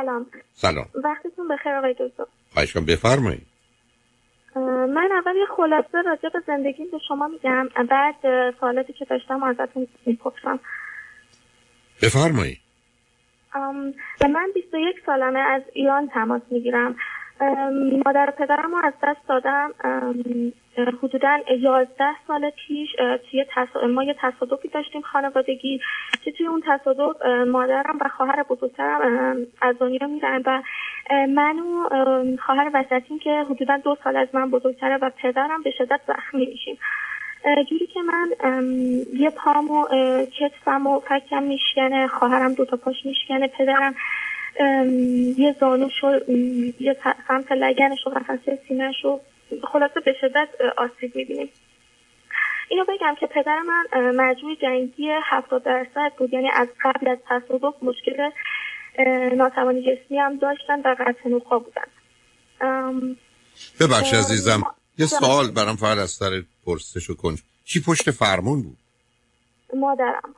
سلام. سلام. وقتتون بخیر آقای دکتر. خواهش کنم بفرمایید. من اول یه خلاصه راجع به زندگی به شما میگم. بعد سوالاتی که داشتم ازتون می‌پرسم. بفرمایید. من 21 سالمه از ایران تماس می‌گیرم. مادر و پدرم رو از دست دادم. حدودا یازده سال پیش توی ما یه تصادفی داشتیم خانوادگی. که توی اون تصادف مادرم و خواهر بزرگترم از دنیا میرن و من و خواهر وسطیم که حدودا دو سال از من بزرگتره و پدرم به شدت زخمی میشیم. جوری که من یه پام و کتفم و فکم میشکنه خواهرم دوتا پاش میشکنه پدرم یه زانوش و یه سمت لگنش و قفسه سینهش رو خلاصه به شدت آسیب می‌بینیم. اینو بگم که پدر من مجموع جنگی 70 درصد بود. یعنی از قبل از تصادف مشکل ناتوانی جسمی هم داشتن و قطع نخوا بودن. ببخش عزیزم. یه سوال برام فقط از سر پرسش کن چی پشت فرمون بود؟ مادرم.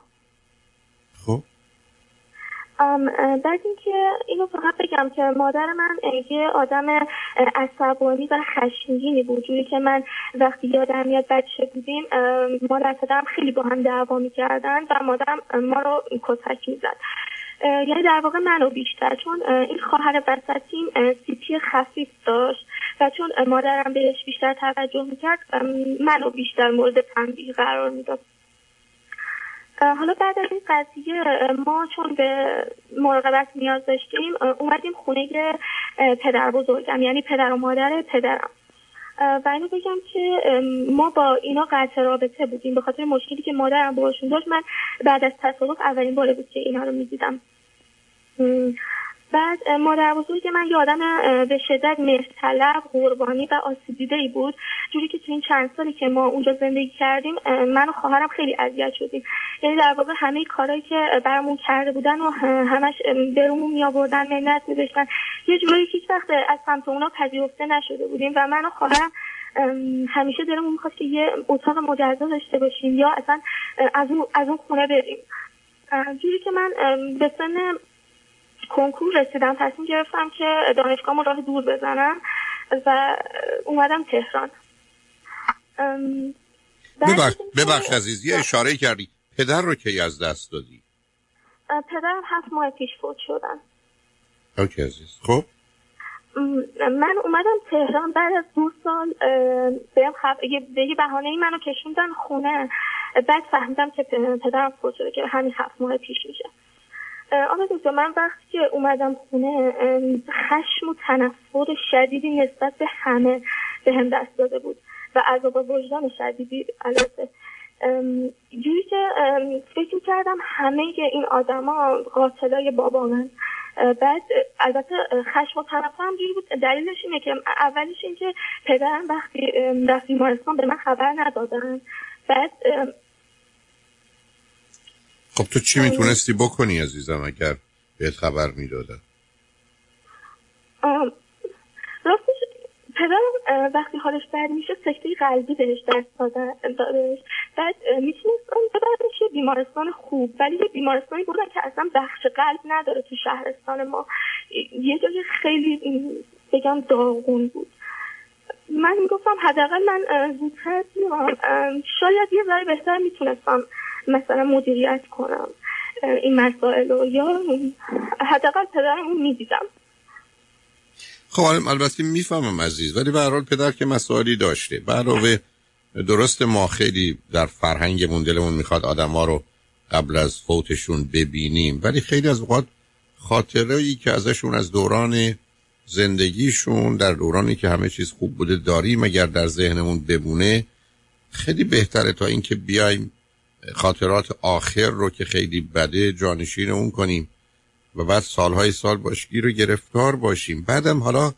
بعد اینکه اینو فقط بگم که مادر من یه آدم عصبانی و خشمگینی بود. جوری که من وقتی یادم میاد بچه بودیم مادر پدرم خیلی با هم دعوا می‌کردن و مادرم ما رو کتک می‌زد. یعنی در واقع منو بیشتر چون این خواهر وسطیم سیپی خفیف داشت و چون مادرم بهش بیشتر توجه می‌کرد منو بیشتر مورد تنبیه قرار می‌داد. حالا بعد از این قضیه ما چون به مراقبت نیاز داشتیم اومدیم خونه پدر بزرگم یعنی پدر و مادر پدرم. و اینو بگم که ما با اینا قطع رابطه بودیم. به خاطر مشکلی که مادرم باشون داشت من بعد از تصادف اولین بار بود که اینا رو می‌دیدم. بعد مادر بزرگ من یه آدم به شدت مهرطلب قربانی و آسیب ای بود. جوری که تو این چند سالی که ما اونجا زندگی کردیم من و خواهرم خیلی اذیت شدیم. یعنی در واقع همه کارهایی که برامون کرده بودن و همش برامون می آوردن منت میذاشتن. یه جورایی هیچ وقت از سمت اونا پذیرفته نشده بودیم و من و خواهرم همیشه دلمون می‌خواست که یه اتاق مجزا داشته باشیم یا اصلا از اون از اون خونه بریم. جوری که من به سن کنکور رسیدم تصمیم گرفتم که دانشگاه راه دور بزنم و اومدم تهران. ببخش, ببخش عزیز یه اشاره کردی. پدر رو کی از دست دادی؟ پدرم هفت ماه پیش فوت شدن اوکی عزیز. خب؟ من اومدم تهران بعد از دو سال بهم خب... به یه بهانه ای منو کشوندن خونه. بعد فهمیدم که پدرم فوت شده که همین هفت ماه پیش میشه. آقا دکتر من وقتی که اومدم خونه خشم و تنفر شدیدی نسبت به همه به هم دست داده بود و عذاب وجدان شدیدی البته. جوری که فکر کردم همه این آدما قاتلای بابا من بعد البته خشم و تنفر هم جوری بود. دلیلش اینه که اولش اینکه پدرم وقتی رفت بیمارستان به من خبر ندادن. بعد خب تو چی می‌تونستی بکنی عزیزم اگر بهت خبر می‌دادن؟ راستش پدرم وقتی حالش بد میشه سکته قلبی بهش دست دادش. بعد می‌تونست ببرنش یه بیمارستان خوب ولی یه بیمارستانی بودن که اصلا بخش قلب نداره تو شهرستان ما. یه جای خیلی بگم داغون بود. من می‌گفتم حداقل من زودتر شاید یه ذره بهتر می‌تونستم مثلا مدیریت کنم این مسائل رو یا حداقل پدرم اون می‌دیدم. خب البته می‌فهمم عزیز ولی به حال پدر که مسائلی داشته. علاوه درست ما خیلی در فرهنگمون دلمون می‌خواد آدم ها رو قبل از فوتشون ببینیم ولی خیلی از اوقات خاطرهایی که ازشون از دوران زندگیشون در دورانی که همه چیز خوب بوده داریم اگر در ذهنمون بمونه خیلی بهتره تا اینکه بیایم خاطرات آخر رو که خیلی بده جانشین اون کنیم و بعد سالهای سال باشگی رو گرفتار باشیم. بعدم حالا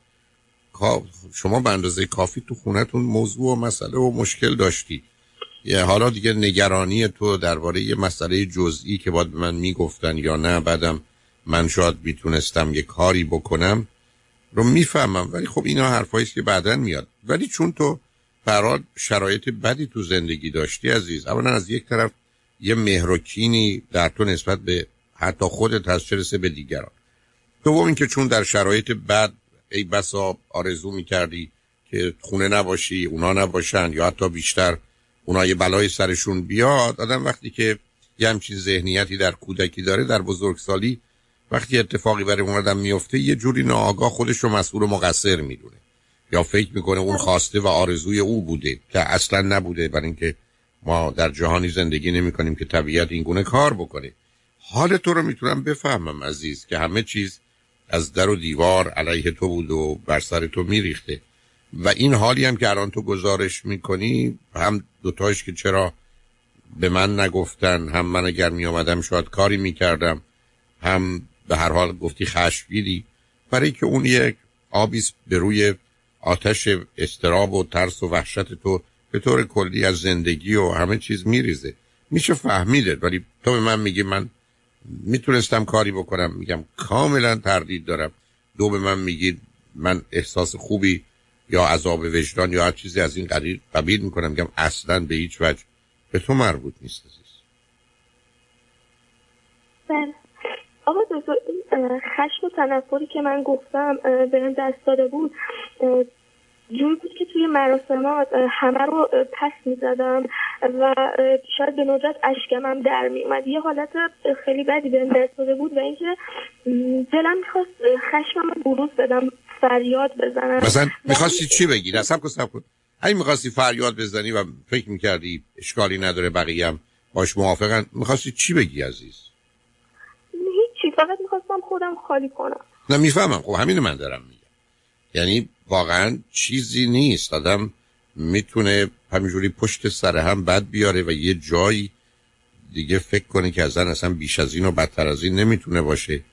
شما به اندازه کافی تو خونتون موضوع و مسئله و مشکل داشتی. یه حالا دیگه نگرانی تو درباره یه مسئله جزئی که باید من می‌گفتن یا نه بعدم من شاید می‌تونستم یه کاری بکنم رو می‌فهمم. ولی خب اینا حرفایی که بعدا میاد. ولی چون تو برات شرایط بدی تو زندگی داشتی عزیز. اولا از یک طرف یه مهرکینی در تو نسبت به حتی خودت هست چه به دیگران. دوم اینکه چون در شرایط بد ای بسا آرزو می‌کردی که خونه نباشی اونا نباشن یا حتی بیشتر اونا یه بلای سرشون بیاد آدم وقتی که یه همچین ذهنیتی در کودکی داره در بزرگسالی وقتی اتفاقی برای اون آدم میفته یه جوری ناآگاه خودش رو مسئول و مقصر می‌دونه. یا فکر می‌کنه اون خواسته و آرزوی او بوده که اصلا نبوده برای اینکه ما در جهانی زندگی نمی کنیم که طبیعت این گونه کار بکنه. حال تو رو می‌تونم بفهمم عزیز که همه چیز از در و دیوار علیه تو بود و بر سر تو میریخته. و این حالی هم که الان تو گزارش می‌کنی هم دوتاش که چرا به من نگفتن هم من اگر می آمدم شاید کاری می‌کردم هم به هر حال گفتی خشمگیری. برای که اون یک آبیس به روی آتش استراب و ترس و وحشت تو به طور کلی از زندگی و همه چیز میریزه. میشه فهمیده ولی تو به من میگی من می‌تونستم کاری بکنم. میگم کاملا تردید دارم. دو به من میگید من احساس خوبی یا عذاب وجدان یا هر چیزی از این قبیل قبیل می‌کنم. میگم اصلا به هیچ وجه به تو مربوط نیست بله. آقا این خشم و تنفری که من گفتم به دست داده بود جوری بود که توی مراسمات همه رو پس می‌زدم و شاید به ندرت اشکمم در میومد یه حالت خیلی بدی بهم دست داده بود و اینکه دلم می‌خواست خشمم رو بروز بدم فریاد بزنم. مثلا می‌خواستی چی بگی؟ سب کن سب کن. اگه می‌خواستی فریاد بزنی و فکر می‌کردی اشکالی نداره بقیه هم باش موافقن می‌خواستی چی بگی عزیز؟ هیچی فقط می‌خواستم خودم خالی کنم. نه می‌فهمم. خب همین من دارم میگم. یعنی واقعا چیزی نیست. آدم می‌تونه همینجوری پشت سر هم بد بیاره و یه جایی دیگه فکر کنه که ازن اصلا بیش از این و بدتر از این نمی‌تونه باشه.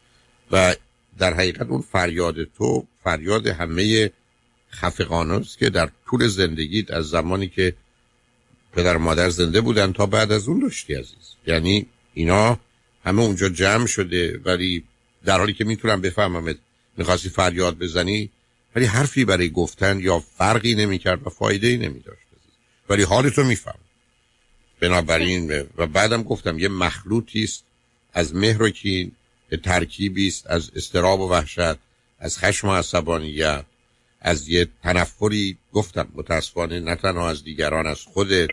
و در حقیقت اون فریاد تو فریاد همه خفقانه است که در طول زندگیت از زمانی که پدر مادر زنده بودن تا بعد از اون داشتی عزیز. یعنی اینا همه اونجا جمع شده ولی در حالی که می‌تونم بفهمم می‌خواستی فریاد بزنی ولی حرفی برای گفتن یا فرقی نمی‌کرد و فایده ای نمی داشت ولی حالتو میفهم بنابراین و بعدم گفتم یه مخلوطی است. از مهر و کین ترکیبی است. از استراب و وحشت از خشم و عصبانیت از یه تنفری. گفتم متاسفانه نه تنها از دیگران از خودت.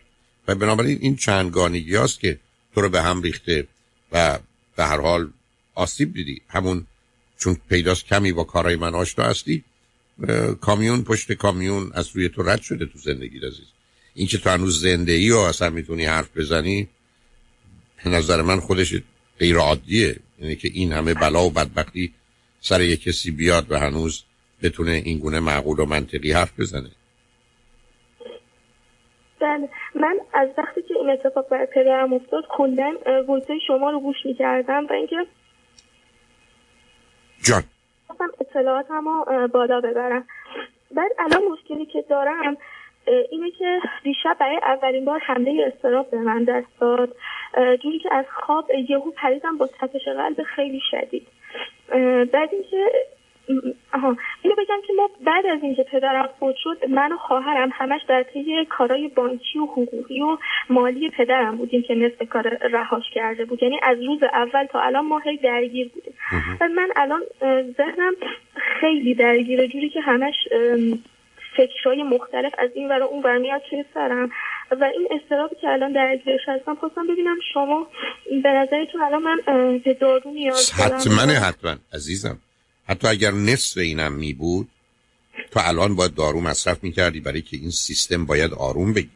و بنابراین این چندگانگی هاست که تو رو به هم ریخته و به هر حال آسیب دیدی. همون چون پیداست کمی با کارهای من آشنا هستی کامیون پشت کامیون از روی تو رد شده تو زندگی عزیز. این که تو هنوز زنده ای و اصلا می‌تونی حرف بزنی به نظر من خودش غیر عادیه یعنی که این همه بلا و بدبختی سر یک کسی بیاد و هنوز بتونه این گونه معقول و منطقی حرف بزنه. بله. من از وقتی که این اتفاق برای پدرم افتاد کلا ویسای شما رو گوش می‌کردم و اینکه جان. اطلاعاتم رو بالا ببرم. بعد الان مشکلی که دارم اینه که دیشب برای اولین بار حمله استراب به من دست داد جوری که از خواب یهو پریدم با تپش قلب خیلی شدید. بعد اینکه آها اینو بگم که ما بعد از اینکه پدرم فوت شد من و خواهرم همش در طی کارهای بانکی و حقوقی و مالی پدرم بودیم که نصف کار رهاش کرده بود. یعنی از روز اول تا الان ما هی درگیر بودیم. و من الان ذهنم خیلی درگیره جوری که همش فکرهای مختلف از این ور اون برمیاد توی سرم. و این استرابی که الان درگیرش هستم خواستم ببینم شما به نظرتون الان من به دارو نیاز دارم. حتما حتما. عزیزم. حتی اگر نصف اینم می بود تو الان باید دارو مصرف می کردی برای که این سیستم باید آروم بگی.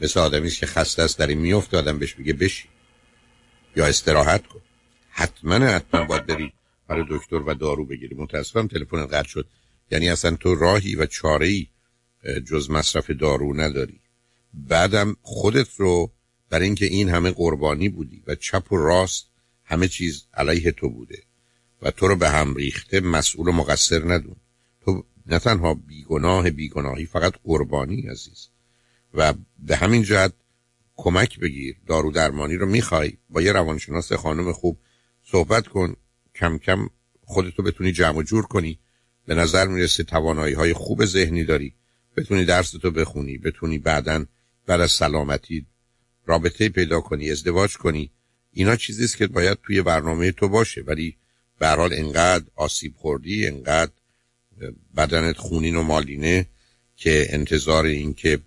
مثل آدمی که خسته است در این میفته آدم بهش بگه بشی یا استراحت کن. حتما حتما باید بری برای دکتر و دارو بگیری. متاسفم تلفن قطع شد. یعنی اصلا تو راهی و چاره جز مصرف دارو نداری. بعدم خودت رو برای اینکه این همه قربانی بودی و چپ و راست همه چیز علیه تو بوده و تو رو به هم ریخته مسئول و مقصر ندون. تو نه تنها بیگناه بیگناهی فقط قربانی عزیز. و به همین جهت کمک بگیر. دارو درمانی رو می‌خوای. با یه روانشناس خانم خوب صحبت کن. کم کم خودتو بتونی جمع و جور کنی. به نظر می‌رسه توانایی های خوب ذهنی داری. بتونی درستو بخونی بتونی بعدا بعد از سلامتی رابطه پیدا کنی ازدواج کنی. اینا چیزیست که باید توی برنامه تو باشه. ولی به حال انقدر آسیب خوردی انقدر بدنت خونین و مالینه که انتظار این که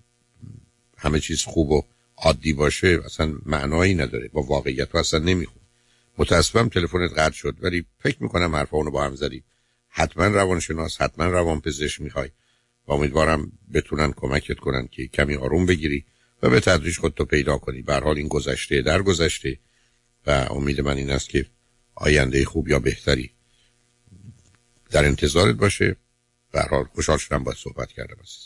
همه چیز خوب و عادی باشه اصلا معنایی نداره. با واقعیت اصلا نمیخون متاسفم تلفنت قطع شد ولی فکر می‌کنم حرفا اونو با هم زدیم حتما روانشناس حتما روان پزشک می‌خوای. و امیدوارم بتونن کمکت کنن که کمی آروم بگیری و به تدریج خودتو پیدا کنی. به حال این گذشته در گذشته و امید من این است که آینده خوب یا بهتری در انتظارت باشه. به حال خوشحال شدم با صحبت کردم عزیز.